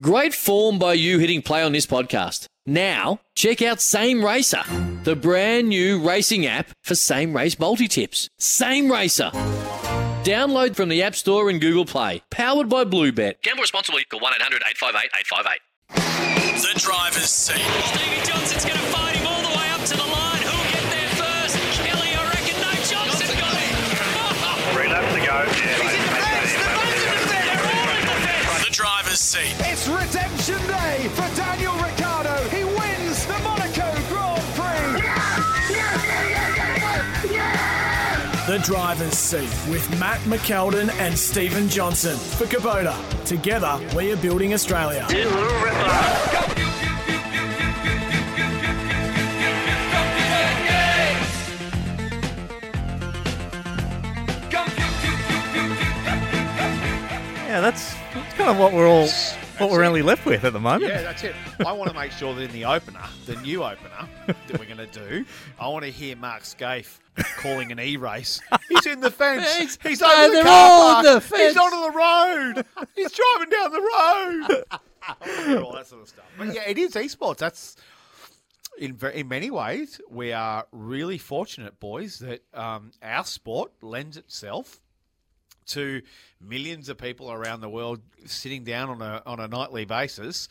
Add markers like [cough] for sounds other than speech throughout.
Great form by you hitting play on this podcast. Now, check out Same Racer, the brand new racing app for same race multi tips. Same Racer. Download from the App Store and Google Play. Powered by Bluebet. Gamble responsibly. Call 1 800 858 858. The driver's seat. Stevie Johnson's going to fight him all seat. It's redemption day for Daniel Ricciardo. He wins the Monaco Grand Prix. The driver's seat with Matt McKeldin and Stephen Johnson for Kubota. Together, we are building Australia. Yeah, that's, that's kind of what we're all what we're only left with at the moment. Yeah, that's it. I want to make sure that in the opener, the new opener that we're going to do, I want to hear Mark Skaife calling an e-race. He's in the fence. He's- He's no, over the car all park. in the He's onto the road. He's driving down the road. I want to hear all that sort of stuff. But yeah, it is esports. That's in in many ways we are really fortunate, boys, that um, our sport lends itself to millions of people around the world sitting down on a on a nightly basis,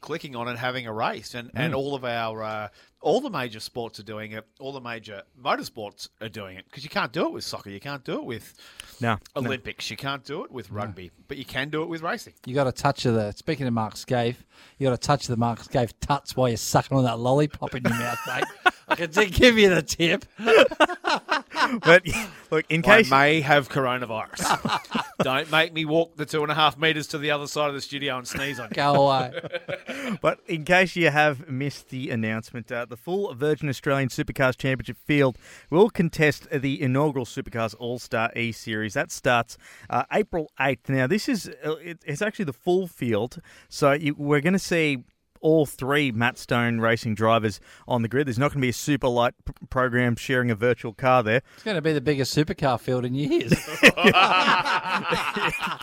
clicking on it, having a race, and and Mm. all of our uh, all the major sports are doing it. All the major motorsports are doing it because you can't do it with soccer, you can't do it with No, no. Olympics, you can't do it with rugby, but you can do it with racing. You got a touch of the. Speaking of Mark Skaife, you got a touch of the Mark Skaife tuts while you're sucking on that lollipop in your mouth, mate. [laughs] I can give you the tip. [laughs] [laughs] But look, in case I case may have coronavirus. [laughs] Don't make me walk the two and a half meters to the other side of the studio and sneeze on you. Go away. [laughs] But in case you have missed the announcement, uh, the full Virgin Australian Supercars Championship field will contest the inaugural Supercars All Star E Series. That starts uh, April 8th. Now, this is uh, it, it's actually the full field, so you, we're going to see. All three Matt Stone racing drivers on the grid. There's not going to be a super light p- program sharing a virtual car there. It's going to be the biggest supercar field in years. [laughs] [laughs]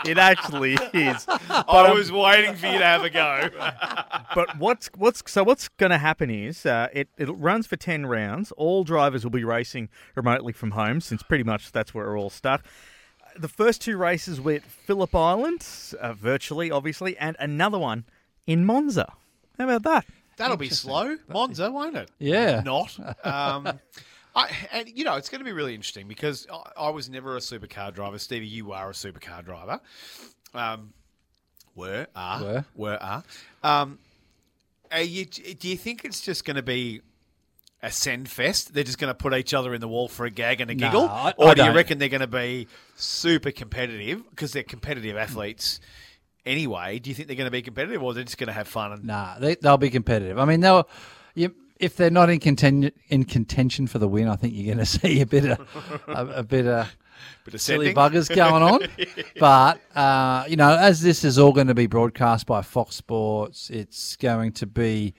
It actually is. I was waiting for you to have a go. [laughs] but what's what's so what's going to happen is uh, it it runs for ten rounds. All drivers will be racing remotely from home, since pretty much that's where we're all stuck. The first two races were at Phillip Island, uh, virtually, obviously, and another one in Monza. How about that? That'll be slow, Monza, won't it? Yeah. Not. [laughs] Um, I, and you know, it's going to be really interesting because I, I was never a supercar driver. Stevie, you are a supercar driver. Um, were are Were. were are. Um, are you, do you think it's just going to be a send fest? They're just going to put each other in the wall for a gag and a giggle, I- or do you reckon they're going to be super competitive because they're competitive athletes? Anyway, do you think they're going to be competitive, or they're just going to have fun? And Nah, they, they'll be competitive. I mean, they'll. You, if they're not in contention in contention for the win, I think you're going [laughs] to see a bit of a, a bit of [laughs] bit of silly sending? buggers going on. [laughs] But uh, you know, as this is all going to be broadcast by Fox Sports, it's going to be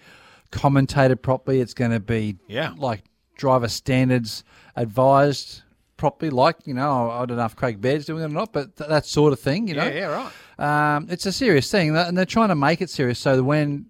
commentated properly. It's going to be Yeah. like driver standards advised properly. Like you know, I don't know if Craig Baird's doing it or not, but th- that sort of thing. You know, Yeah, yeah, right. Um, it's a serious thing, and they're trying to make it serious so that when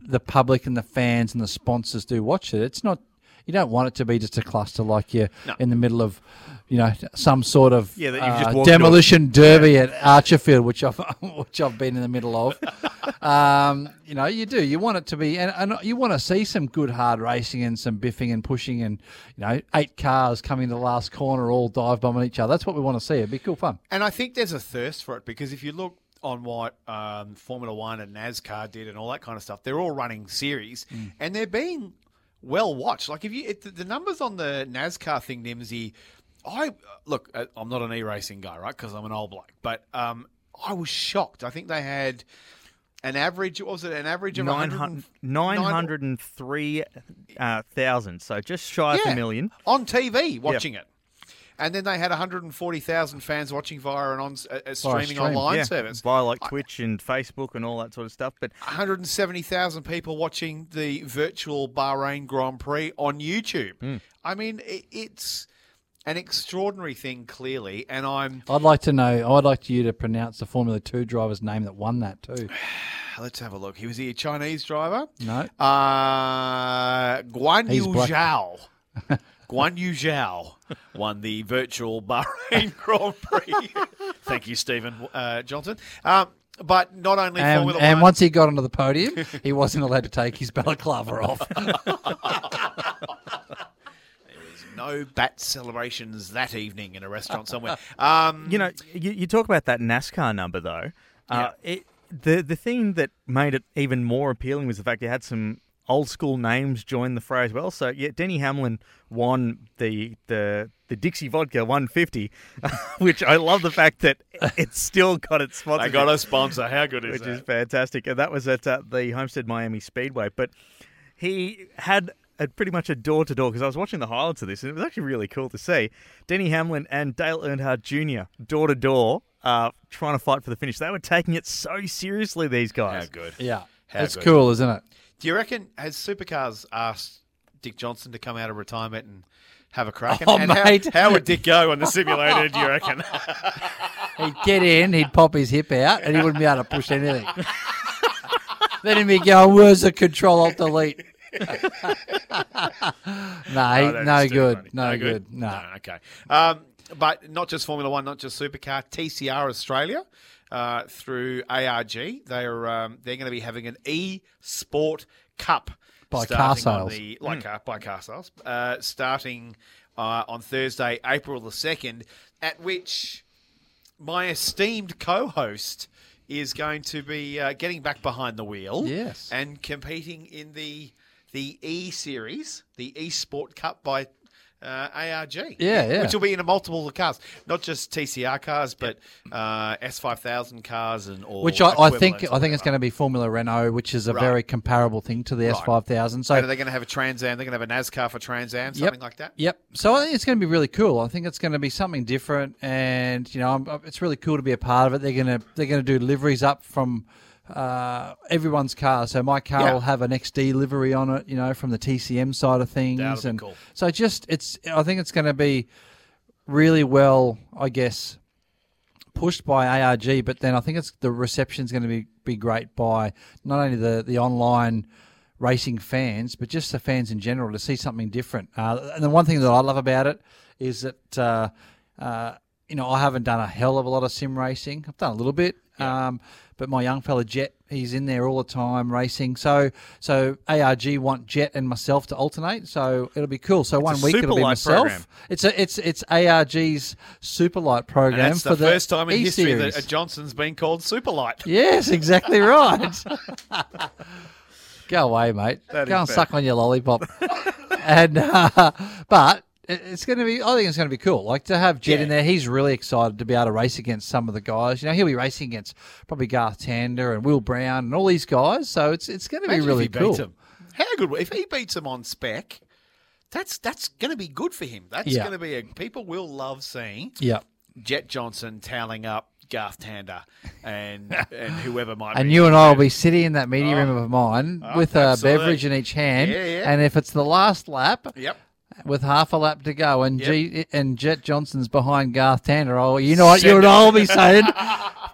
the public and the fans and the sponsors do watch it, it's not. You don't want it to be just a cluster like you're No. in the middle of, you know, some sort of Yeah, that you've just uh, walked into a- demolition derby at Archerfield, which I've [laughs] which I've been in the middle of. [laughs] um, you know, you do. You want it to be, and, and you want to see some good hard racing and some biffing and pushing, and you know, eight cars coming to the last corner, all dive bombing each other. That's what we want to see. It'd be cool fun. And I think there's a thirst for it because if you look on what um, Formula One and NASCAR did and all that kind of stuff, they're all running series Mm. and they're being well watched. Like if you it, the numbers on the NASCAR thing, Nimsy, I look. uh, I'm not an e-racing guy, right? Because I'm an old bloke, but um, I was shocked. I think they had an average. What was it? An average of 100 900 903,000. So just shy of Yeah. a million. on TV watching it. And then they had 140,000 fans watching via an on, a, a streaming stream, online yeah, service. via like Twitch and Facebook and all that sort of stuff. But 170,000 people watching the virtual Bahrain Grand Prix on YouTube. Hmm. I mean, it, it's an extraordinary thing, clearly. And I'm. I'd like to know. I'd like you to pronounce the Formula Two driver's name that won that too. [sighs] Let's have a look. He was he a Chinese driver? No. Uh, Guan He's Yu black. Zhou. [laughs] Guan Yu Zhou won the virtual Bahrain [laughs] Grand Prix. Thank you, Stephen uh, Johnson. Um, but not only And, Formula and One. once he got onto the podium, he wasn't allowed to take his balaclava off. [laughs] there was no bat celebrations that evening in a restaurant somewhere. Um, you know, you, you talk about that NASCAR number though. Uh, it, the the thing that made it even more appealing was the fact you had some old school names join the fray as well. So yeah, Denny Hamlin won the the the Dixie Vodka 150, [laughs] which I love the fact that it's still got its sponsor. sponsorship. got a sponsor. How good is it? which is fantastic. And that was at uh, the Homestead Miami Speedway. But he had a, pretty much a door to door because I was watching the highlights of this, and it was actually really cool to see Denny Hamlin and Dale Earnhardt Jr. door to door. Uh, trying to fight for the finish. They were taking it so seriously. These guys. How guys. good. yeah, How it's good. cool, isn't it? Do you reckon has Supercars asked Dick Johnson to come out of retirement and have a crack? [laughs] Oh, and how- mate. How, would Dick go on the simulator? Do you reckon? [laughs] He'd get in, he'd pop his hip out, and he wouldn't be able to push anything. [laughs] then he'd be going, "Where's the control alt delete?" no, Oh, he- that no is too good, no, good, no. okay. Um, but not just Formula One, not just Supercar, TCR Australia uh, through ARG. They are um, they're going to be having an e Sport Cup By car starting on sales. the- like car, by car sales, uh, starting uh, on Thursday, April the second, at which my esteemed co-host is going to be uh, getting back behind the wheel. Yes. and competing in the the E Series, the E Sport Cup by uh, ARG. Yeah, yeah. Which will be in a multiple of cars, not just TCR cars, but uh, S5000 cars and all. Which I, I think I think it's going to be Formula Renault, which is a Right. very comparable thing to the Right. S five thousand. So And are they going to have a Trans Am? They're going to have a NASCAR for Trans Am, something like that. Yep. So I think it's going to be really cool. I think it's going to be something different, and you know, I'm, it's really cool to be a part of it. They're going to they're going to do liveries up from uh, everyone's car. So my car Yeah. will have an XD livery on it, you know, from the TCM side of things, and cool. so just it's. I think it's going to be really well, I guess, pushed by ARG, but then I think it's the reception's going to be be great by not only the the online racing fans, but just the fans in general to see something different. Uh, and the one thing that I love about it is that uh, uh, you know I haven't done a hell of a lot of sim racing. I've done a little bit, um, but my young fella Jett, he's in there all the time racing. So so ARG want Jett and myself to alternate. So it'll be cool. So one a week it'll be myself. program. It's a it's it's ARG's Superlight program that's for the first time in history E-Series. that a Johnson's been called Superlight. Yes, exactly right. [laughs] Go away, mate. That Go and fair. suck on your lollipop. [laughs] and uh, but it's going to be. I think it's going to be cool. Like to have Jett in there. He's really excited to be able to race against some of the guys. You know, he'll be racing against probably Garth Tander and Will Brown and all these guys. So it's it's going to be really cool. beats him. How good if he beats him on spec? That's that's going to be good for him. That's Yeah. going to be a people will love seeing Yeah. Jett Johnson toweling up Garth Tander and [laughs] and whoever might. Be. And you and I will be sitting in that meeting oh. room of mine Oh, with a beverage in each hand. Yeah, yeah. And if it's the last lap, Yep. With half a lap to go, and Yep. G, and Jett Johnson's behind Garth Tander. Oh, you know what? You. I will be saying, [laughs]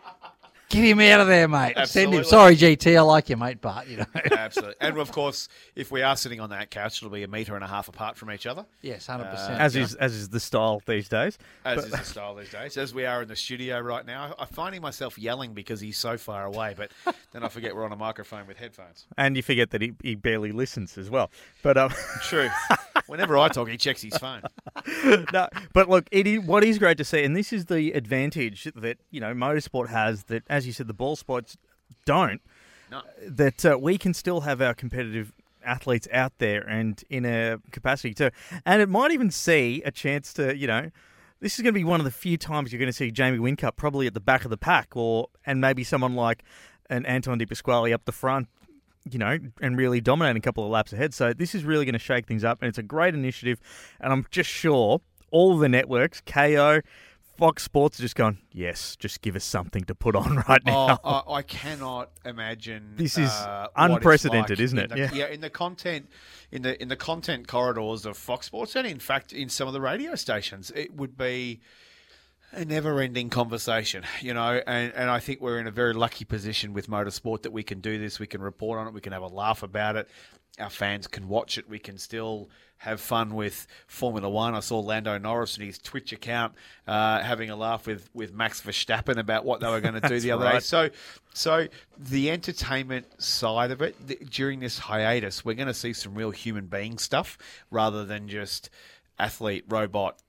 get him out of there, mate. Send him. Sorry, GT, I like you, mate, but you know. [laughs] Absolutely. And of course, if we are sitting on that couch, it'll be a metre and a half apart from each other, yes, hundred percent. As is as is the style these days. as is the style these days. As we are in the studio right now, I'm finding myself yelling because he's so far away, but [laughs] then I forget we're on a microphone with headphones. And you forget that he, he barely listens as well. But um, [laughs] True. Whenever I talk, he checks his phone. no, but look, it is, what is great to see, and this is the advantage that you know motorsport has that, as you said, the ball spots don't. No. That uh, we can still have our competitive athletes out there and in a capacity too, and it might even see a chance to you know. This is going to be one of the few times you're going to see Jamie Whincup probably at the back of the pack, or and maybe someone like and Anton De Pasquale up the front, you know, and really dominating a couple of laps ahead. So this is really going to shake things up, and it's a great initiative. And I'm just sure all the networks, Kayo, Fox Sports, just going, yes, just give us something to put on [laughs] right now. Oh, I, I cannot imagine. This is uh, unprecedented, like isn't it? the- Yeah. yeah, in the content, in the in the content corridors of Fox Sports, and in fact, in some of the radio stations, it would be a never-ending conversation, you know. And, and I think we're in a very lucky position with motorsport that we can do this. We can report on it. We can have a laugh about it. Our fans can watch it. We can still have fun with Formula One. I saw Lando Norris and his Twitch account uh, having a laugh with, with Max Verstappen about what they were going [laughs] to do the other day. So, so the entertainment side of it th- during this hiatus, we're going to see some real human being stuff rather than just athlete, robot,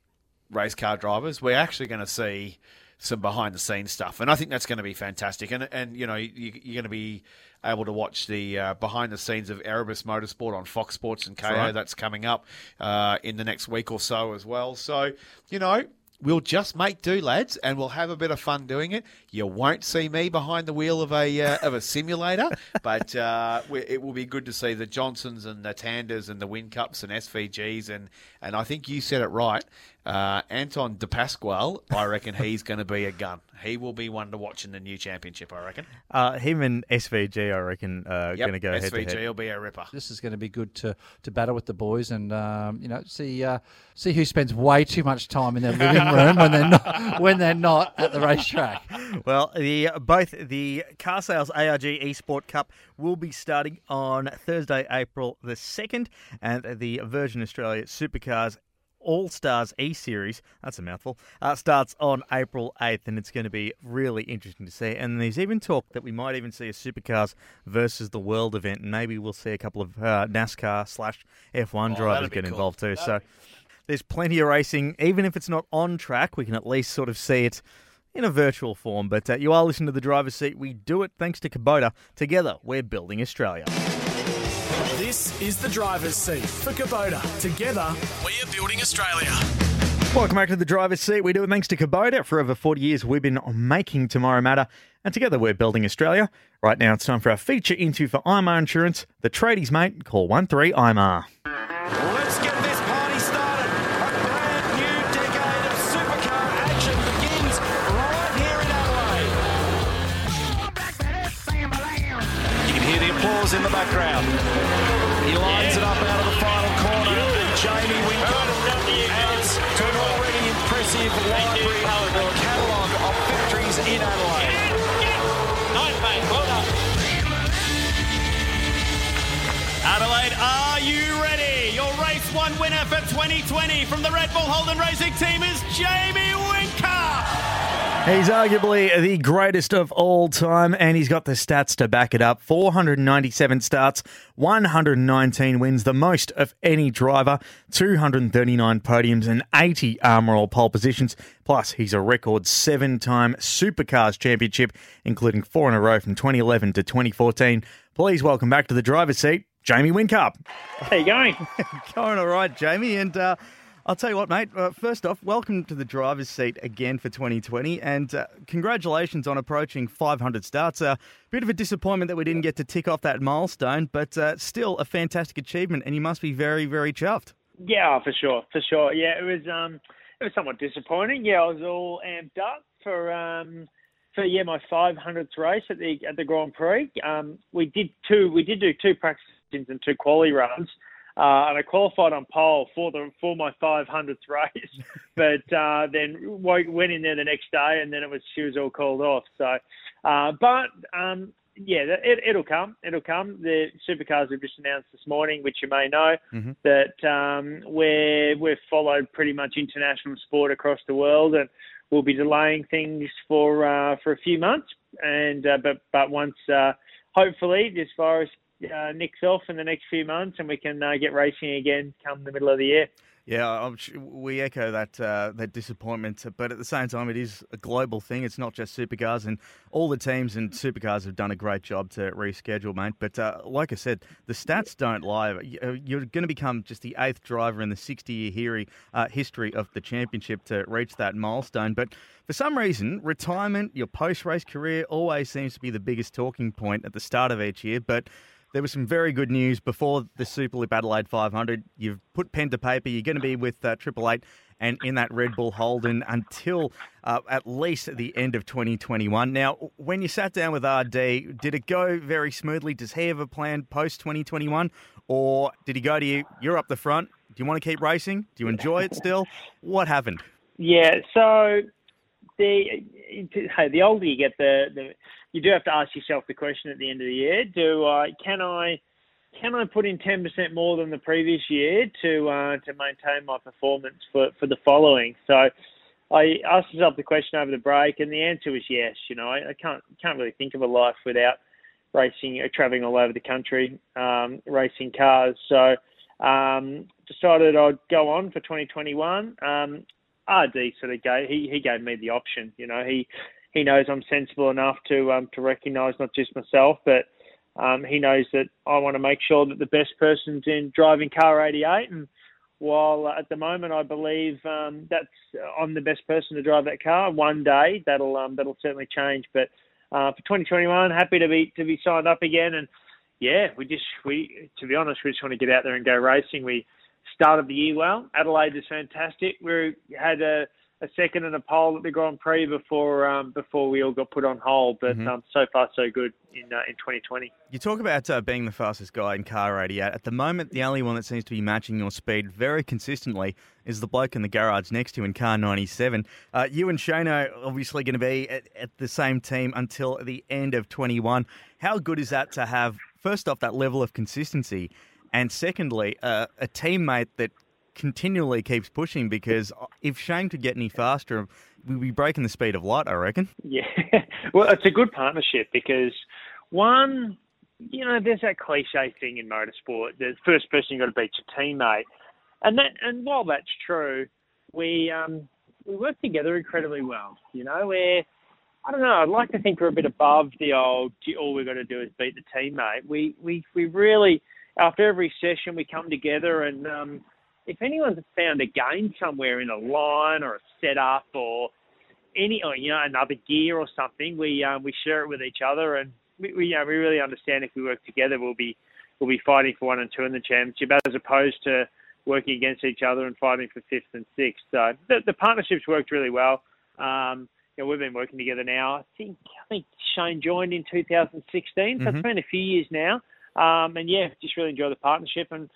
race car drivers. We're actually going to see some behind the scenes stuff, and I think that's going to be fantastic. And and you know you, you're going to be able to watch the uh, behind the scenes of Erebus Motorsport on Fox Sports and Kayo. right. That's coming up uh, in the next week or so as well. So you know. We'll just make do, lads, and we'll have a bit of fun doing it. You won't see me behind the wheel of a uh, of a simulator, [laughs] but uh, it will be good to see the Johnsons and the Tanders and the Whincups and SVGs, and and I think you said it right. Uh, Anton De Pasquale, I reckon he's going to be a gun. He will be one to watch in the new championship. I reckon. Uh, him and SVG, I reckon, uh, Yep, going to go head to SVG head. will be a ripper. This is going to be good to, to battle with the boys and um, you know see uh, see who spends way too much time in their living [laughs] room when they're not when they're not at the racetrack. Well, the both the Car Sales ARG Esport Cup will be starting on Thursday, April the second, and the Virgin Australia Supercars All Stars E Series. That's a mouthful. Uh, starts on April eighth, and it's going to be really interesting to see. And there's even talk that we might even see a Supercars versus the World event, and maybe we'll see a couple of uh, NASCAR slash F1 drivers Oh, that'd be get cool. involved too. So. There's plenty of racing, even if it's not on track. We can at least sort of see it in a virtual form. But uh, you are listening to the driver's seat. We do it thanks to Kubota. Together, we're building Australia. This is the driver's seat for Kubota. Together, We are building Australia. Welcome back to the driver's seat. We do it thanks to Kubota. For over 40 years, we've been making tomorrow matter, and together we're building Australia. Right now, it's time for our feature into for IMAR Insurance. The tradies, mate, call 13 IMAR. Hear in the background. He lines it up out of the final corner. And Jamie Whincup adds to an already impressive library or catalogue of victories in Adelaide. Adelaide, are you ready? Your race one winner for 2020 from the Red Bull Holden Racing team is Jamie Whincup. He's arguably the greatest of all time, and he's got the stats to back it up 497 starts, 119 wins, the most of any driver, 239 podiums, and 80 Armor All pole positions. Plus, he's a record seven time Supercars Championship, including four in a row from 2011 to 2014. Please welcome back to the driver's seat, Jamie Whincup. How you going? [laughs] Going all right, Jamie. And uh, I'll tell you what, mate. Uh, first off, welcome to the driver's seat again for 2020, and uh, congratulations on approaching 500 starts. A bit of a disappointment that we didn't get to tick off that milestone, but uh, still a fantastic achievement, and you must be very, very chuffed. Yeah, for sure, for sure. Yeah, it was um, it was somewhat disappointing. Yeah, I was all amped up for um, for yeah my 500th race at the at the Grand Prix. Um, we did two, we did do two practice sessions and two quali runs. Uh, and I qualified on pole for the for my 500th race, [laughs] but uh, then went in there the next day, and then it was she was all called off. So, uh, but um, yeah, it, it'll come. It'll come. The supercars we've just announced this morning, which you may know, Mhm. that um, we're we've followed pretty much international sport across the world, and we'll be delaying things for uh, for a few months. And uh, but but once uh, hopefully this virus uh, nicks off in the next few months, and we can uh, get racing again come the middle of the year. Yeah, sh- we echo that uh, that disappointment, but at the same time, it is a global thing. It's not just supercars, and all the teams and supercars have done a great job to reschedule, mate. But uh, like I said, the stats don't lie. uh, You're going to become just the eighth driver in the 60-year uh, history of the championship to reach that milestone. But for some reason, retirement, your post-race career, always seems to be the biggest talking point at the start of each year. But there was some very good news before the Superloop Adelaide 500. You've put pen to paper. You're going to be with uh, Triple Eight and in that Red Bull Holden until uh, at least the end of 2021. Now, when you sat down with RD, did it go very smoothly? Does he have a plan post 2021, or did he go to you? You're up the front. Do you want to keep racing? Do you enjoy it still? What happened? Yeah, so the hey, the older you get, the, the you do have to ask yourself the question at the end of the year: Do I can I can I put in ten percent more than the previous year to uh, to maintain my performance for, for the following? So I asked myself the question over the break, and the answer was yes. You know, I, I can't can't really think of a life without racing, uh, traveling all over the country, um, racing cars. So um, decided I'd go on for 2021. Um, RD sort of gave he he gave me the option. You know, he he knows I'm sensible enough to um, to recognise not just myself, but um, he knows that I want to make sure that the best person's in driving car 88. And while at the moment I believe um, that's I'm the best person to drive that car, one day that'll um, that'll certainly change. But uh, for 2021, happy to be to be signed up again. And yeah, we just we to be honest, we just want to get out there and go racing. We started the year well. Adelaide is fantastic. We had a a second and a pole at the Grand Prix before um, before we all got put on hold. But Mhm. um, so far so good in uh, in 2020. You talk about uh, being the fastest guy in car 88. At the moment, the only one that seems to be matching your speed very consistently is the bloke in the garage next to you in car 97. Uh, you and Shano are obviously going to be at, at the same team until the end of 21. How good is that to have, first off, that level of consistency, and secondly, uh, a teammate that continually keeps pushing because if Shane could get any faster, we'd be breaking the speed of light, I reckon. Yeah, [laughs] well, it's a good partnership because one, you know, there's that cliche thing in motorsport: the first person you've got to beat your teammate, and that, and while that's true, we um, we work together incredibly well. You know, we're I don't know. I'd like to think we're a bit above the old. All we've got to do is beat the teammate. We we we really after every session we come together and um, if anyone's found a gain somewhere in a line or a setup or any or you know another gear or something, we um, we share it with each other and we we, you know, we really understand if we work together we'll be we'll be fighting for one and two in the championship as opposed to working against each other and fighting for fifth and sixth. So the, the partnerships worked really well. Um, you know, we've been working together now. I think I think Shane joined in 2016, so Mhm. it's been a few years now. Um, and yeah, just really enjoy the partnership. And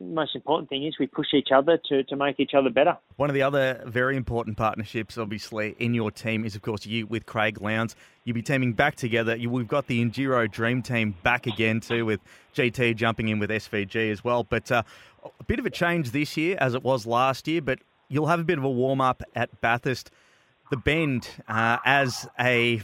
most important thing is we push each other to, to make each other better. One of the other very important partnerships, obviously, in your team is, of course, you with Craig Lowndes. You'll be teaming back together. You, we've got the Enduro Dream Team back again, too, with GT jumping in with SVG as well. But uh, a bit of a change this year, as it was last year, but you'll have a bit of a warm up at Bathurst. The Bend uh, as a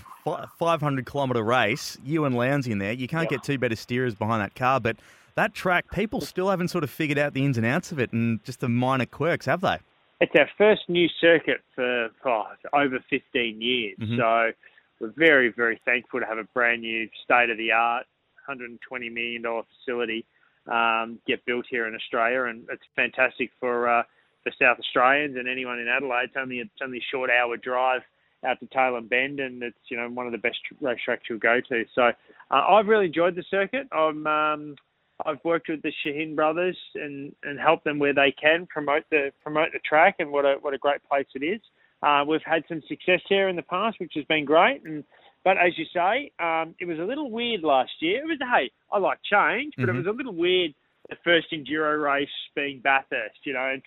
500 kilometre race, you and Lowndes in there. You can't get two better steerers behind that car, but that track, people still haven't sort of figured out the ins and outs of it and just the minor quirks, have they? It's our first new circuit for oh, over 15 years. Mhm. So we're very, very thankful to have a brand new state of the art, $120 million facility um, get built here in Australia. And it's fantastic for, uh, for South Australians and anyone in Adelaide. It's only, it's only a short hour drive out to Tailem Bend, and it's you know one of the best racetracks you'll go to. So uh, I've really enjoyed the circuit. I'm um, I've worked with the Shahin brothers and, and helped them where they can promote the promote the track and what a what a great place it is. Uh, we've had some success here in the past, which has been great. And but as you say, um, it was a little weird last year. It was hey, I like change, but Mhm. it was a little weird. The first enduro race being Bathurst, you know, it's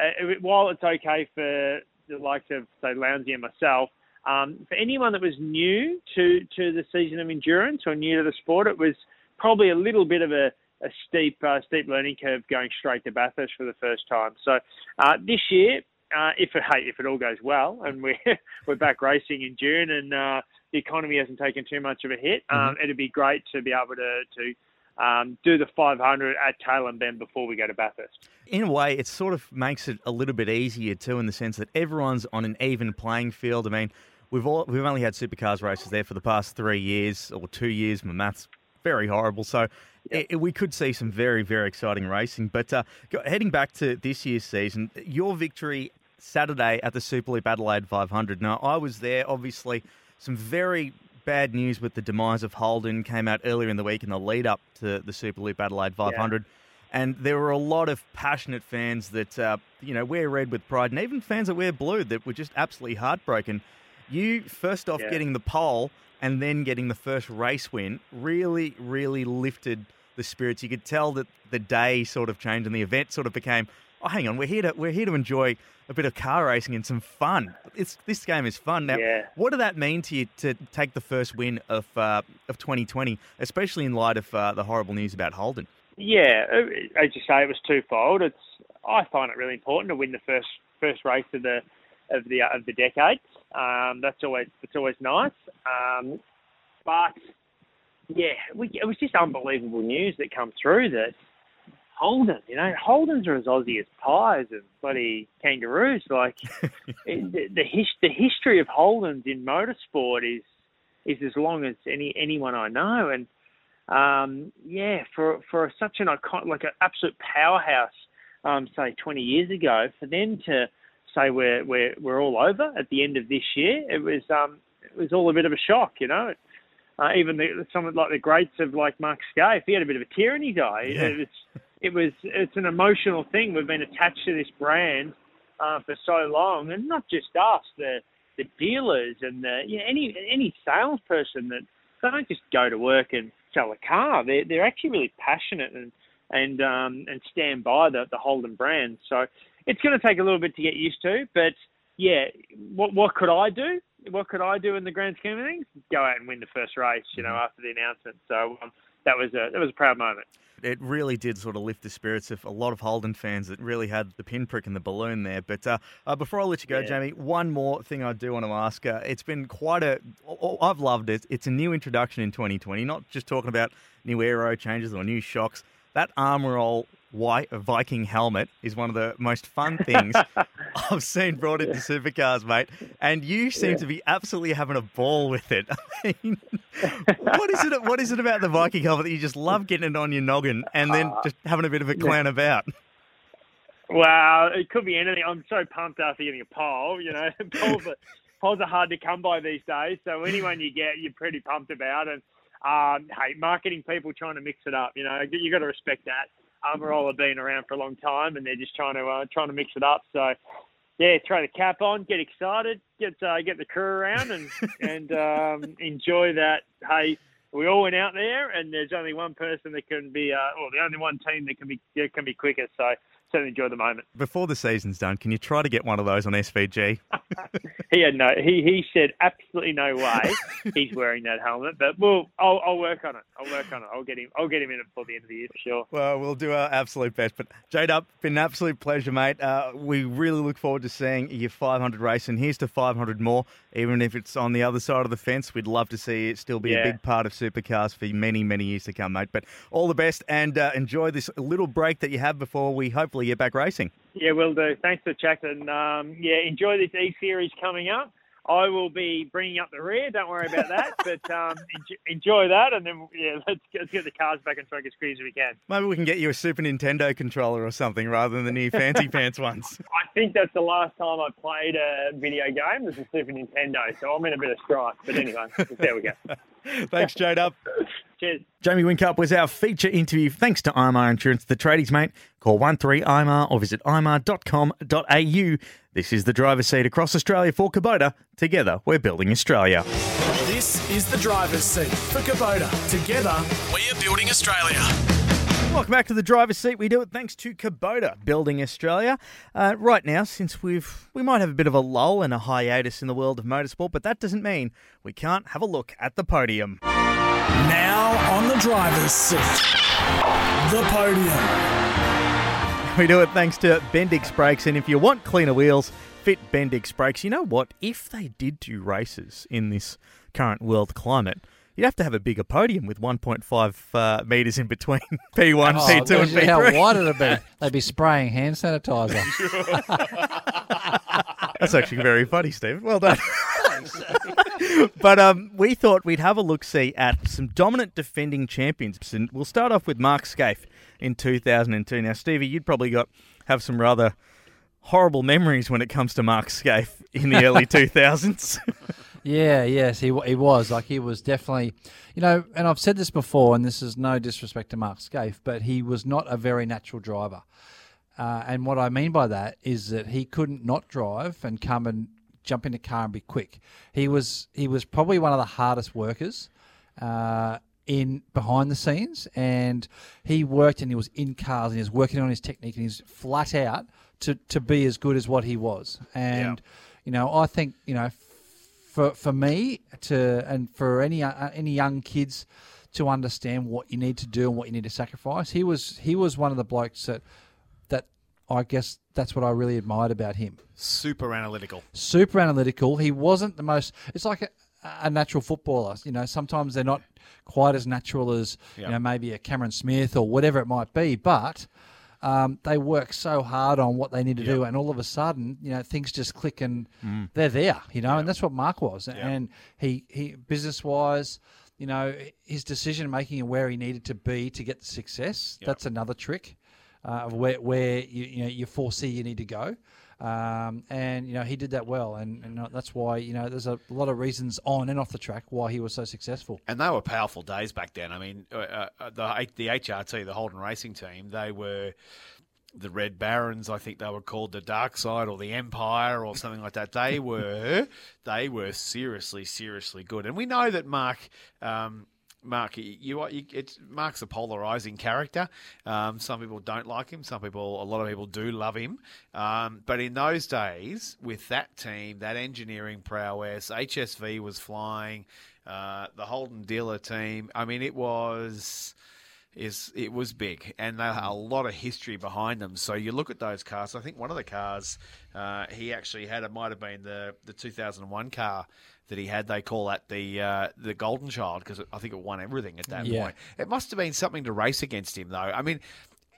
uh, it, while it's okay for the likes of say Lowndesy and myself, um, for anyone that was new to to the season of endurance or new to the sport, it was probably a little bit of a, a steep uh, steep learning curve going straight to Bathurst for the first time. So uh, this year, uh, if it hey, if it all goes well and we're [laughs] we're back racing in June and uh, the economy hasn't taken too much of a hit, um, it'd be great to be able to to um, do the 500 at Tailem Bend before we go to Bathurst. In a way, it sort of makes it a little bit easier too, in the sense that everyone's on an even playing field. I mean, we've all we've only had supercars races there for the past three years or two years. My maths very horrible, so it, it- we could see some very very exciting racing. But uh, heading back to this year's season, your victory Saturday at the Superloop Adelaide 500. Now, I was there. Obviously, some very bad news with the demise of Holden came out earlier in the week in the lead up to the Superloop Adelaide 500. And there were a lot of passionate fans that, uh, you know, wear red with pride, and even fans that wear blue that were just absolutely heartbroken. You, first off, Yeah. getting the pole and then getting the first race win really, really lifted the spirits. You could tell that the day sort of changed and the event sort of became, oh, hang on, we're here to, we're here to enjoy a bit of car racing and some fun. It's, this game is fun. Now, Yeah. what did that mean to you to take the first win of, uh, of 2020, especially in light of uh, the horrible news about Holden? Yeah, uh, as you say, it was twofold. It's I find it really important to win the first first race of the of the of the decade. Um, that's always it's always nice. Um, but yeah, we, it was just unbelievable news that come through that Holden, you know, Holdens are as Aussie as pies and bloody kangaroos. Like [laughs] it, the the, his, the history of Holdens in motorsport is is as long as any anyone I know, and um, yeah, for for such an icon, like an absolute powerhouse, um, say 20 years ago, for them to say we're we're we're all over at the end of this year, it was um it was all a bit of a shock, you know. Uh, even the, some of like the greats of like Mark Skaife, he had a bit of a tear in his eye. Yeah. It was it was it's an emotional thing. We've been attached to this brand uh, for so long, and not just us, the the dealers and the yeah, any any salesperson that they don't just go to work and sell a car. They're they're actually really passionate and and um, and stand by the the Holden brand. So it's going to take a little bit to get used to, but yeah, what what could I do? What could I do in the grand scheme of things? Go out and win the first race, you know, after the announcement. So um, that was a that was a proud moment. it really did sort of lift the spirits of a lot of Holden fans that really had the pinprick in the balloon there. But uh, uh, before I let you go, Yeah. Jamie, one more thing I do want to ask. Uh, it's been quite a. I've loved it. It's a new introduction in 2020, not just talking about new aero changes or new shocks. That Armor All white Viking helmet is one of the most fun things [laughs] I've seen brought into supercars, mate. And you seem Yeah. to be absolutely having a ball with it. [laughs] I mean, what is it? What is it about the Viking helmet that you just love getting it on your noggin and then Uh, just having a bit of a clown about? Wow, it could be anything. I'm so pumped after getting a pole. You know, [laughs] poles are, poles are hard to come by these days. So anyone you get, you're pretty pumped about. And um, hey, marketing people trying to mix it up. You know, you got to respect that. Armor All have been around for a long time, and they're just trying to uh, trying to mix it up. So yeah, throw the cap on, get excited, get uh, get the crew around, and [laughs] and um, enjoy that. Hey, we all went out there, and there's only one person that can be, uh, or the only one team that can be that can be quicker. So certainly enjoy the moment. Before the season's done, can you try to get one of those on SVG? He had no. He he said absolutely no way he's wearing that helmet. But we'll. I'll, I'll work on it. I'll work on it. I'll get him. I'll get him in it before the end of the year for sure. Well, we'll do our absolute best. But J Dub, been an absolute pleasure, mate. Uh, we really look forward to seeing your 500 race, and here's to 500 more. Even if it's on the other side of the fence, we'd love to see it still be a big part of supercars for many, many years to come, mate. But all the best, and uh, enjoy this little break that you have before we hopefully get back racing. Yeah, we'll do. Thanks for chatting. Um, yeah, enjoy this E series coming up. I will be bringing up the rear. Don't worry about that. [laughs] but um, enjoy, enjoy that, and then yeah, let's get, let's get the cars back on track as quick as we can. Maybe we can get you a Super Nintendo controller or something rather than the new fancy [laughs] pants ones. I think that's the last time I played a video game was a Super Nintendo, so I'm in a bit of strife. But anyway, there we go. [laughs] Thanks, J Dub. Cheers. Jamie Whincup was our feature interview thanks to IMAR Insurance, the tradies, mate. Call 13IMAR or visit imar.com.au. This is the driver's seat across Australia for Kubota. Together, we're building Australia. This is the driver's seat for Kubota. Together, We're building Australia. Welcome back to the driver's seat. We do it thanks to Kubota, building Australia. Uh, right now, since we've we might have a bit of a lull and a hiatus in the world of motorsport, but that doesn't mean we can't have a look at the podium. now on the driver's seat, the podium. [laughs] We do it thanks to Bendix Brakes, and if you want cleaner wheels, fit Bendix Brakes. You know what? If they did do races in this current world climate, You'd have to have a bigger podium with 1.5 uh, metres in between [laughs] P1, Oh, P2, and imagine how P3. wide it'd be. They'd be spraying hand sanitizer. [laughs] That's actually very funny, Stephen. Well done. [laughs] but um, we thought we'd have a look see at some dominant defending champions. And we'll start off with Mark Skaife in 2002. Now, Stevie, you'd probably got have some rather horrible memories when it comes to Mark Skaife in the early 2000s. Yeah, yes, he he was like he was definitely, you know, and I've said this before, and this is no disrespect to Mark Skaife, but he was not a very natural driver. Uh, and what I mean by that is that he couldn't not drive and come and jump in a car and be quick. He was he was probably one of the hardest workers uh, in behind the scenes, and he worked and he was in cars and he was working on his technique and he's flat out to to be as good as what he was. And you know, I think you know for for me to and for any uh, any young kids to understand what you need to do and what you need to sacrifice. He was he was one of the blokes that that I guess that's what I really admired about him. Super analytical. Super analytical. He wasn't the most. It's like a, a natural footballer. You know, sometimes they're not quite as natural as Yeah. you know maybe a Cameron Smith or whatever it might be, but. Um, they work so hard on what they need to do, and all of a sudden, you know, things just click and Mm. they're there, you know, and that's what Mark was. And he, he business wise, you know, his decision making and where he needed to be to get the success. That's another trick uh, of where where you you know you foresee you need to go. Um, and you know he did that well, and, and that's why you know there's a lot of reasons on and off the track why he was so successful. And they were powerful days back then. I mean, uh, uh, the the HRT, the Holden Racing Team, they were the Red Barons. I think they were called the Dark Side or the Empire or something like that. They [laughs] were they were seriously seriously good. And we know that Mark. Um, Mark, you, you it's Mark's a polarizing character. Um, some people don't like him. Some people, a lot of people do love him. Um, but in those days, with that team, that engineering prowess, HSV was flying. Uh, the Holden dealer team. I mean, it was is it was big and they had a lot of history behind them. So you look at those cars. I think one of the cars uh, he actually had it might have been the the 2001 car that he had. They call that the uh, the Golden Child because I think it won everything at that Yeah. point. It must have been something to race against him though. I mean.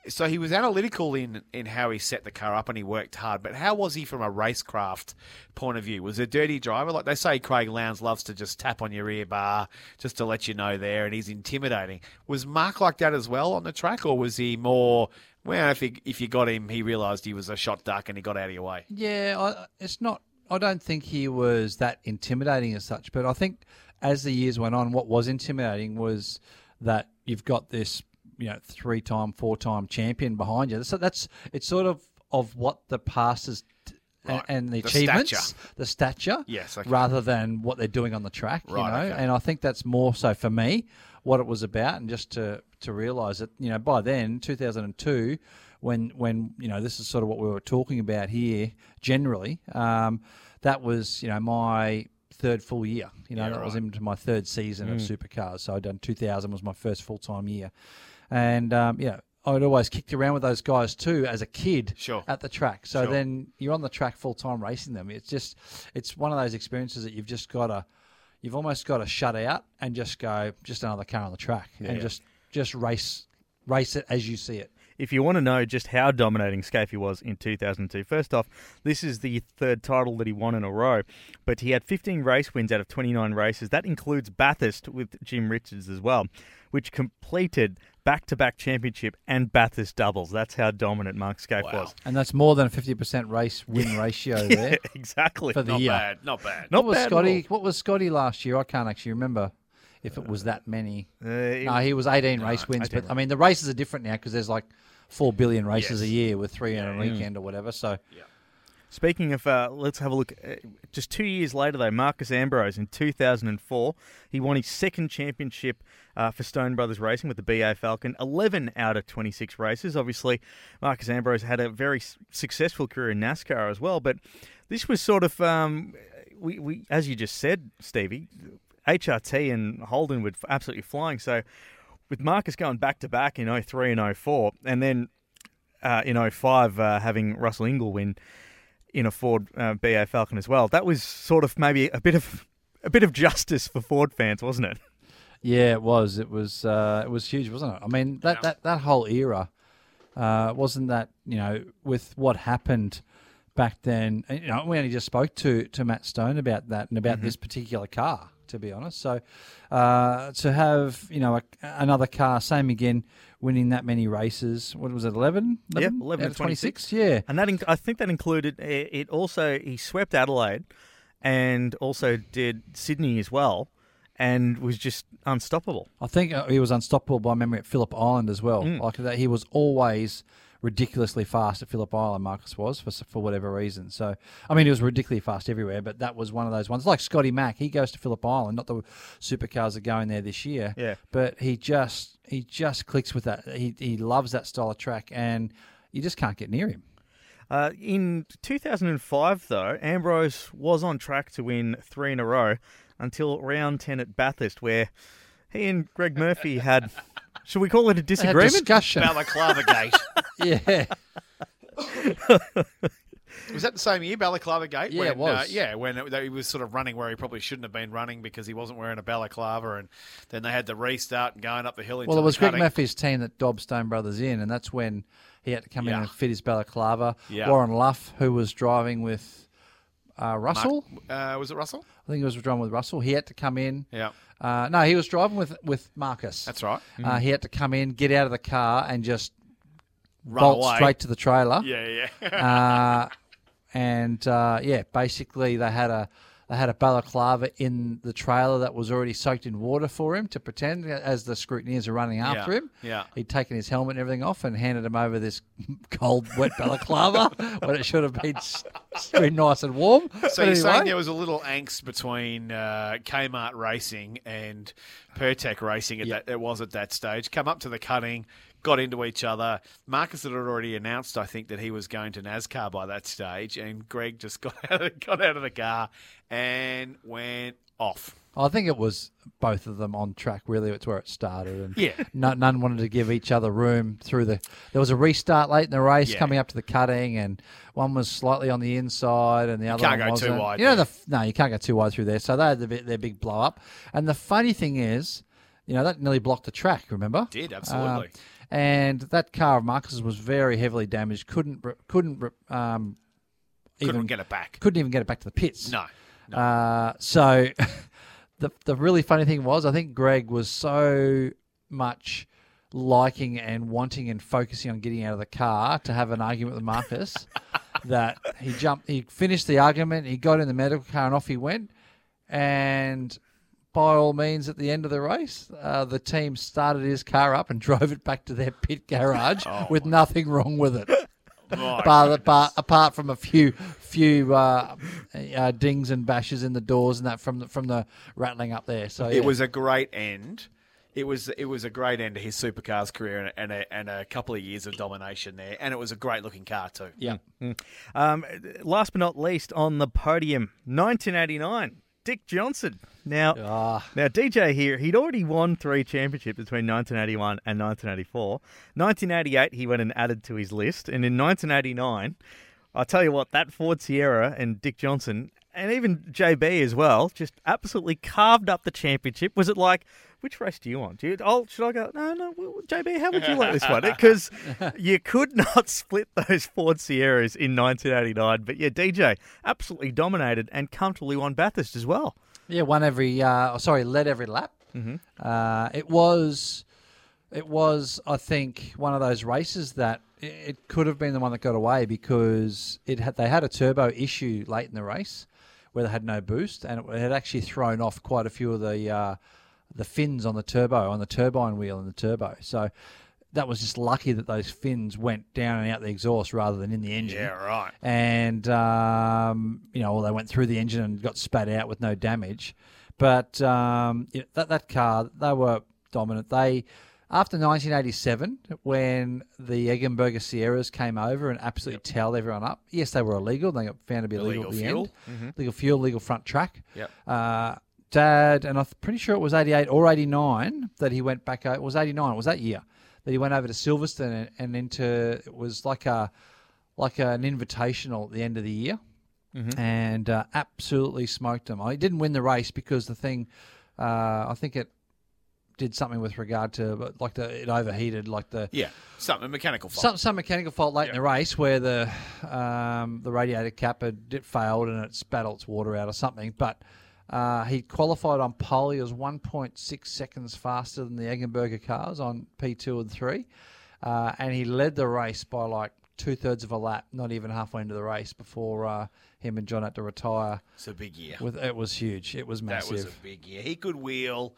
So he was analytical in, in how he set the car up and he worked hard. But how was he from a racecraft point of view? Was a dirty driver? Like they say, Craig Lowndes loves to just tap on your ear bar just to let you know there, and he's intimidating. Was Mark like that as well on the track, or was he more? Well, if he, if you got him, he realised he was a shot duck and he got out of your way. Yeah, I, it's not. I don't think he was that intimidating as such, but I think as the years went on, what was intimidating was that you've got this, you know, three-time, four-time champion behind you. So that's it's sort of of what the past is. Right. And the, The achievements, stature. the stature, Yes, okay. rather than what they're doing on the track, Right, you know. okay. And I think that's more so for me what it was about, and just to to realise that you know by then, 2002, when when you know this is sort of what we were talking about here generally, um, that was you know my third full year. You know Yeah, that was into my third season of Mm. supercars. So I'd done 2000 was my first full time year, and um, yeah. I'd always kicked around with those guys too as a kid Sure. at the track. So Sure. then you're on the track full time racing them. It's just it's one of those experiences that you've just got to you've almost got to shut out and just go just another car on the track and Yeah. just just race race it as you see it. If you want to know just how dominating Skaife was in 2002, first off, this is the third title that he won in a row, but he had 15 race wins out of 29 races. That includes Bathurst with Jim Richards as well, which completed back-to-back championship and Bathurst doubles. That's how dominant Mark Skaife was. And that's more than a fifty percent race win [laughs] ratio there. Yeah, exactly. For the Not year. bad, not bad. Not what was bad at Scotty all. what was Scotty last year? I can't actually remember if it was that many. Uh, it- no, he was eighteen race wins, 18 but I mean the races are different now because there's like four billion races Yes. a year with three on a Yeah. weekend or whatever. So Speaking of, uh, let's have a look. Uh, just two years later, though, Marcus Ambrose in 2004, he won his second championship uh, for Stone Brothers Racing with the BA Falcon. 11 out of 26 races. Obviously, Marcus Ambrose had a very successful career in NASCAR as well. But this was sort of, um, we, we, as you just said, Stevie, HRT and Holden were absolutely flying. So with Marcus going back to back in 03 and 04, and then uh, in 05 uh, having Russell Ingall win in a Ford uh, BA Falcon as well. That was sort of maybe a bit of a bit of justice for Ford fans, wasn't it? Yeah, it was. It was. Uh, it was huge, wasn't it? I mean, that that, that whole era uh, wasn't that you know with what happened back then. You know, we only just spoke to to Matt Stone about that and about this particular car. To be honest, so uh, to have you know a, another car, same again, winning that many races. What was it? 11? Yeah, 11 out to of 26. Yeah, And that I think that included it it also he swept Adelaide and also did Sydney as well and was just unstoppable. I think uh, he was unstoppable by memory at Phillip Island as well. Mm. Like that, he was always ridiculously fast at Phillip Island. Marcus was for for whatever reason. So I mean, he was ridiculously fast everywhere, but that was one of those ones. Like Scotty Mack, he goes to Phillip Island. Not the supercars are going there this year. Yeah. but he just he just clicks with that. He he loves that style of track, and you just can't get near him. Uh, in 2005, though, Ambrose was on track to win three in a row until round 10 at Bathurst, where he and Greg Murphy had, [laughs] should we call it a disagreement? A discussion. Balaclava Gate. [laughs] yeah. Was that the same year, Balaclava Gate? Yeah, when, it was. Uh, yeah, when it, he was sort of running where he probably shouldn't have been running because he wasn't wearing a balaclava, and then they had the restart and going up the hill. Into Well, it was Greg cutting. Murphy's team that dobbed Stone Brothers in, and that's when he had to come in and fit his balaclava. Yeah. Warren Luff, who was driving with uh, Russell, Uh, was it Russell? I think he was driving with Russell. He had to come in. Yeah. Uh, no, he was driving with with Marcus. That's right. Uh, he had to come in, get out of the car, and just Run bolt away. straight to the trailer. Yeah, yeah. uh, and uh, yeah, basically they had a they had a balaclava in the trailer that was already soaked in water for him to pretend as the scrutineers are running after Yeah, him. yeah. he'd taken his helmet and everything off and handed him over this [laughs] cold, wet balaclava [laughs] when it should have been been nice and warm. So But you're saying there was a little angst between uh, Kmart Racing and Pirtek Racing at that it was at that stage. Come up to the cutting, got into each other. Marcus had already announced, I think, that he was going to NASCAR by that stage, and Greg just [laughs] got out of, got out of the car and went off. I think it was both of them on track. Really, it's where it started, and Yeah. no, none wanted to give each other room through the. There was a restart late in the race Yeah. coming up to the cutting, and one was slightly on the inside, and the other can't one go too wasn't. wide You know, the no, you can't go too wide through there. So they had the, their big blow up, and the funny thing is, you know, that nearly blocked the track. Remember? Did, absolutely. Uh, and that car of Marcus's was very heavily damaged. Couldn't couldn't um, Couldn't even get it back. Couldn't even get it back to the pits. No. Uh, so [laughs] the the really funny thing was, I think Greg was so much liking and wanting and focusing on getting out of the car to have an argument with Marcus [laughs] that he jumped. He finished the argument. He got in the medical car and off he went. And by all means, at the end of the race, uh, the team started his car up and [laughs] drove it back to their pit garage with nothing wrong with it. [laughs] My Bar, apart, apart from a few few uh, uh, dings and bashes in the doors and that from the, from the rattling up there. So yeah. It was a great end. It was it was a great end to his supercars career and, and a, and a couple of years of domination there, and it was a great looking car too. yeah. Um, last but not least, on the podium, 1989, Dick Johnson. Now, Ah. now DJ here, he'd already won three championships between 1981 and 1984. 1988, he went and added to his list, and in 1989, I tell you what, that Ford Sierra and Dick Johnson. And even JB as well, just absolutely carved up the championship. Was it like, which race do you want? Do you, oh, should I go? No, no, well, JB, how would you like this one? [laughs] Because you could not [laughs] split those Ford Sierras in 1989. But yeah, DJ absolutely dominated and comfortably won Bathurst as well. Yeah, won every. Uh, oh, sorry, led every lap. Mhm. Uh, it was, it was. I think one of those races that it, it could have been the one that got away because it had they had a turbo issue late in the race where they had no boost and it had actually thrown off quite a few of the uh, the fins on the turbo on the turbine wheel and the turbo. So. That was just lucky that those fins went down and out the exhaust rather than in the engine Yeah, right. and um, you know, well, they went through the engine and got spat out with no damage. But um, you know, that that car, they were dominant. They after 1987, when the Eggenberger Sierras came over and absolutely towed everyone up. Yes, they were illegal. They got found to be illegal, Illegal at the fuel. end. Legal fuel, legal front track. Yep. Uh, Dad, and I'm pretty sure it was 88 or 89 that he went back. It was 89. It was that year that he went over to Silverstone and, and into. It was like a like an invitational at the end of the year, and uh, absolutely smoked him. I didn't win the race because the thing, uh, I think it did something with regard to like the it overheated, like the Yeah, something mechanical fault. some some mechanical fault late in the race where the um, the radiator cap had it failed and it spat all its water out or something. But uh, he qualified on pole. He was 1.6 seconds faster than the Eggenberger cars on P2 and three, uh, and he led the race by like two thirds of a lap, not even halfway into the race before uh, him and John had to retire. It's a big year. With it was huge. It was massive. That was a big year. He could wheel,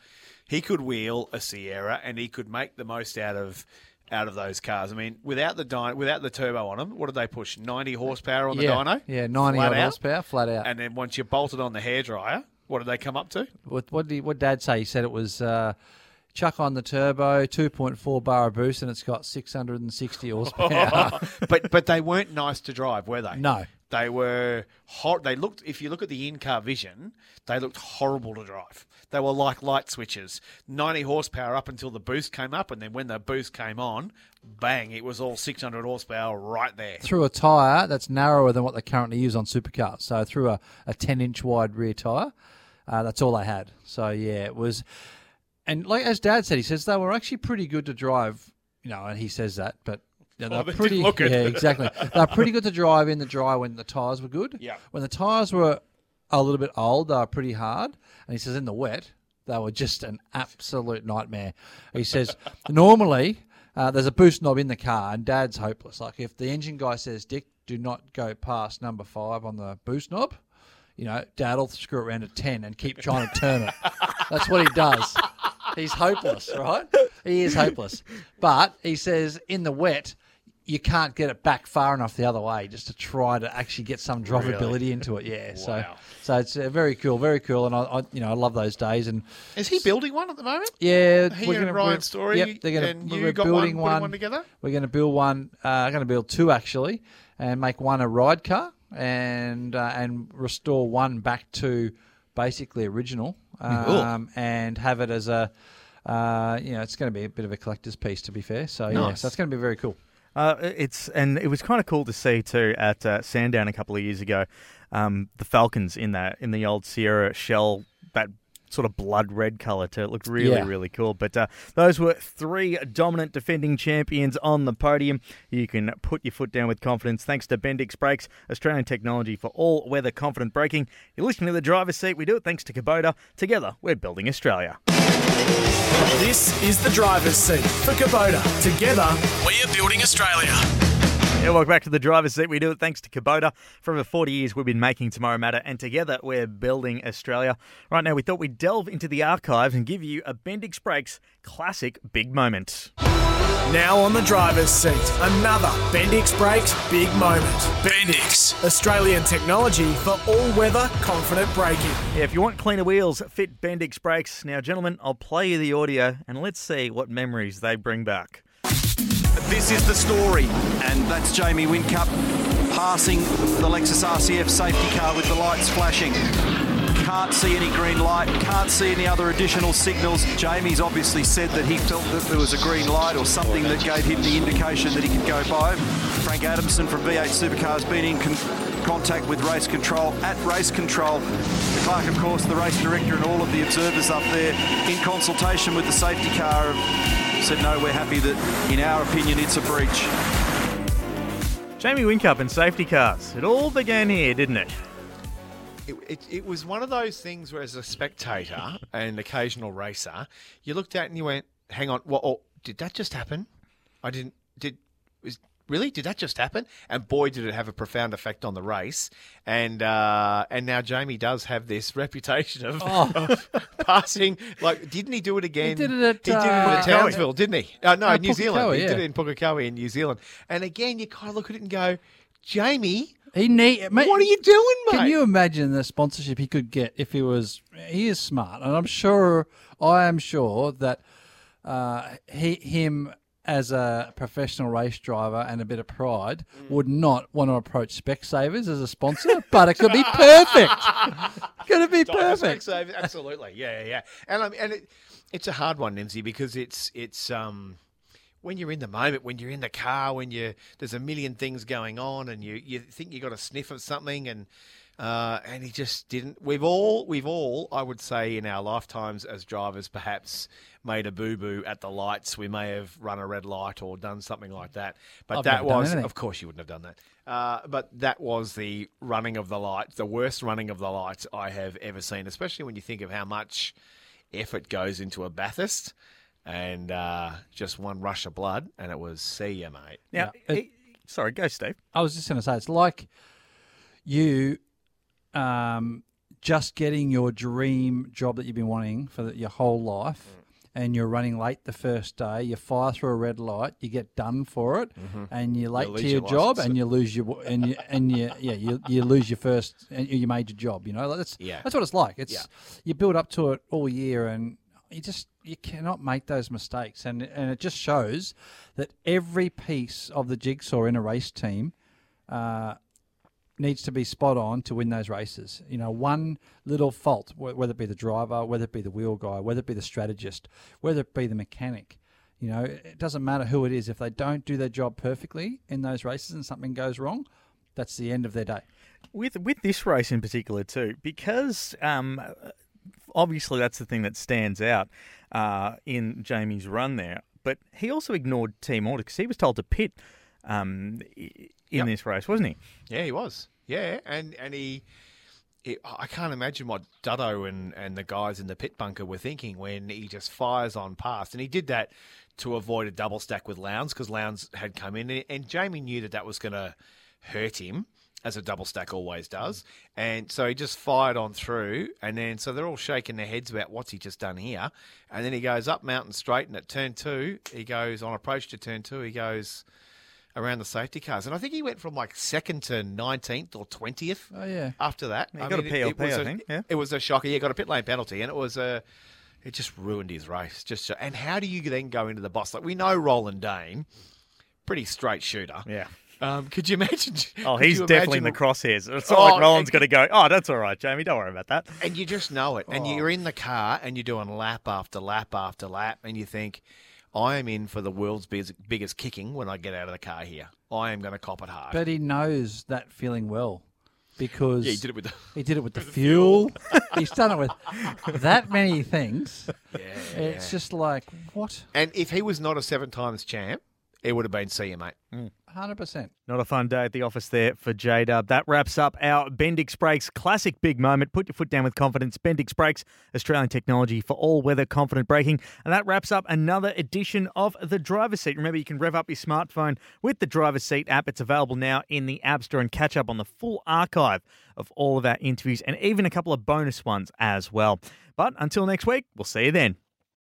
he could wheel a Sierra, and he could make the most out of out of those cars. I mean, without the dyno, without the turbo on them, what did they push? Ninety horsepower on the yeah, dyno. yeah, 90 Flat horsepower, flat out. And then once you bolted on the hairdryer, what did they come up to? What what did what Dad say? He said it was uh, chuck on the turbo, two point four bar boost, and it's got six hundred and sixty horsepower. [laughs] [laughs] but but they weren't nice to drive, were they? No. They were hor- They looked. If you look at the in-car vision, they looked horrible to drive. They were like light switches, ninety horsepower up until the boost came up, and then when the boost came on, bang! It was all six hundred horsepower right there. through a tyre that's narrower than what they currently use on supercars. So through a, a 10 inch wide rear tyre, uh, that's all they had. So yeah, it was. And like as Dad said, he says they were actually pretty good to drive. You know, and he says that, but yeah, they're Oh, they pretty. Yeah, exactly. They're pretty good to drive in the dry when the tyres were good. Yeah. When the tyres were a little bit old, they were pretty hard. And he says in the wet, they were just an absolute nightmare. He says [laughs] normally uh, there's a boost knob in the car, and Dad's hopeless. Like if the engine guy says, "Dick, do not go past number five on the boost knob," you know, Dad will screw it around to ten and keep trying to turn it. That's what he does. He's hopeless, right? He is hopeless. But he says in the wet, you can't get it back far enough the other way just to try to actually get some drivability into it. Yeah. So Wow. so it's uh, very cool, very cool, and I, I you know I love those days. And Is he building one at the moment? yeah, He we're and gonna, Ryan we're- Story Yep, they're gonna, and we're building one, putting one together? We're going to build one. Uh, going to build two actually, and make one a ride car, and uh, and restore one back to basically original, um, and have it as a. Uh, you know, it's going to be a bit of a collector's piece, to be fair. So yeah, Nice. so it's going to be very cool. Uh, it's and it was kind of cool to see too at uh, Sandown a couple of years ago. Um, the Falcons in that in the old Sierra shell that sort of blood red color too. It looked really Yeah. really cool. But uh, those were three dominant defending champions on the podium. You can put your foot down with confidence thanks to Bendix Brakes, Australian technology for all weather confident braking. You're listening to the driver's seat. We do it thanks to Kubota. Together, we're building Australia. This is the driver's seat for Kubota. Together, We're building Australia. Yeah, welcome back to the driver's seat. We do it thanks to Kubota. For over 40 years, we've been making Tomorrow Matter, and together we're building Australia. Right now, we thought we'd delve into the archives and give you a Bendix Brakes classic big moment. now on the driver's seat, another Bendix Brakes big moment. Bendix. Australian technology for all-weather confident braking. Yeah, if you want cleaner wheels, fit Bendix Brakes. Now, gentlemen, I'll play you the audio and let's see what memories they bring back. This is the story, and that's Jamie Whincup passing the Lexus RCF safety car with the lights flashing. Can't see any green light, can't see any other additional signals. Jamie's obviously said that he felt that there was a green light or something that gave him the indication that he could go by. Frank Adamson from V8 Supercars been in con- contact with race control at race control. Clark, of course, the race director and all of the observers up there in consultation with the safety car said no, we're happy that in our opinion it's a breach. Jamie Whincup and safety cars. It all began here, didn't it? It, it, it was one of those things where, as a spectator [laughs] and occasional racer, you looked at and you went, "Hang on, what? Oh, did that just happen? I didn't. Did was really? Did that just happen?" And boy, did it have a profound effect on the race. And uh, and now Jamie does have this [laughs] reputation of, of passing. Like, didn't he do it again? did it at, He did it uh, at Townsville, didn't he? Uh, no, Uh, New Zealand. He did it in Pukekohe in New Zealand. And again, you kind of look at it and go, "Jamie." He need, mate, What are you doing, mate? Can you imagine the sponsorship he could get if he was? He is smart, and I'm sure. I am sure that uh, he, him as a professional race driver and a bit of pride Mm. would not want to approach Specsavers as a sponsor, but it could be [laughs] perfect. could it be perfect? save, absolutely, yeah, yeah, yeah. And um, and it, it's a hard one, Nancy, because it's it's um when you're in the moment, when you're in the car, when you there's a million things going on, and you you think you got a sniff of something, and Uh, and he just didn't. We've all, we've all, I would say, in our lifetimes as drivers, perhaps made a boo boo at the lights. We may have run a red light or done something like that. But I've that was, of course, you wouldn't have done that. Uh, but that was the running of the lights, the worst running of the lights I have ever seen. Especially when you think of how much effort goes into a Bathurst. And uh, just one rush of blood, and it was see ya, mate. Now, Yeah. it- sorry, go, Steve. I was just going to say, it's like you um, just getting your dream job that you've been wanting for the, your whole life, and you're running late the first day. You fire through a red light, you get done for it, and you're late lose to your, your job, and you lose your and you and you yeah you, you lose your first and you made your major job. You know like that's Yeah. that's what it's like. It's Yeah. you build up to it all year, and you just you cannot make those mistakes, and and it just shows that every piece of the jigsaw in a race team. Uh, needs to be spot on to win those races. You know, one little fault, whether it be the driver, whether it be the wheel guy, whether it be the strategist, whether it be the mechanic, you know, it doesn't matter who it is. If they don't do their job perfectly in those races and something goes wrong, that's the end of their day. with with this race in particular too, because um, obviously that's the thing that stands out uh, in Jamie's run there. But he also ignored team order because he was told to pit um, in Yep. this race, wasn't he? Yeah, he was. Yeah, and and he, he I can't imagine what Duddo and and the guys in the pit bunker were thinking when he just fires on past, and he did that to avoid a double stack with Lowndes because Lowndes had come in, and, and Jamie knew that that was going to hurt him. As a double stack always does. And so he just fired on through. And then, so they're all shaking their heads about what's he just done here. And then he goes up Mountain Straight. And at turn two, he goes on approach to turn two, he goes around the safety cars. And I think he went from like second to 19th or 20th Oh yeah. after that. He got a it- it PLP, was I a- think, yeah. It was a shocker. He got a pit lane penalty, and it was a. It just ruined his race. Just and how do you then go into the boss? Like we know Roland Dane, pretty straight shooter. Yeah. Um, could you imagine? [laughs] Oh, he's definitely in the crosshairs. It's not Oh, like Roland's going to go, oh, that's all right, Jamie. Don't worry about that. And you just know it. And Oh. you're in the car and you're doing lap after lap after lap, and you think, I am in for the world's biggest, kicking when I get out of the car here. I am going to cop it hard. But he knows that feeling well because yeah, he did it with the, he did it with the, [laughs] fuel. fuel. [laughs] He's done it with that many things. Yeah, it's yeah. just like what. And if he was not a seven times champ, it would have been see you, mate. Mm. 100%. Not a fun day at the office there for J Dub. That wraps up our Bendix Brakes classic big moment. Put your foot down with confidence. Bendix Brakes, Australian technology for all weather confident braking. And that wraps up another edition of The Driver's Seat. Remember, you can rev up your smartphone with the Driver's Seat app. It's available now in the App Store and catch up on the full archive of all of our interviews and even a couple of bonus ones as well. But until next week, we'll see you then.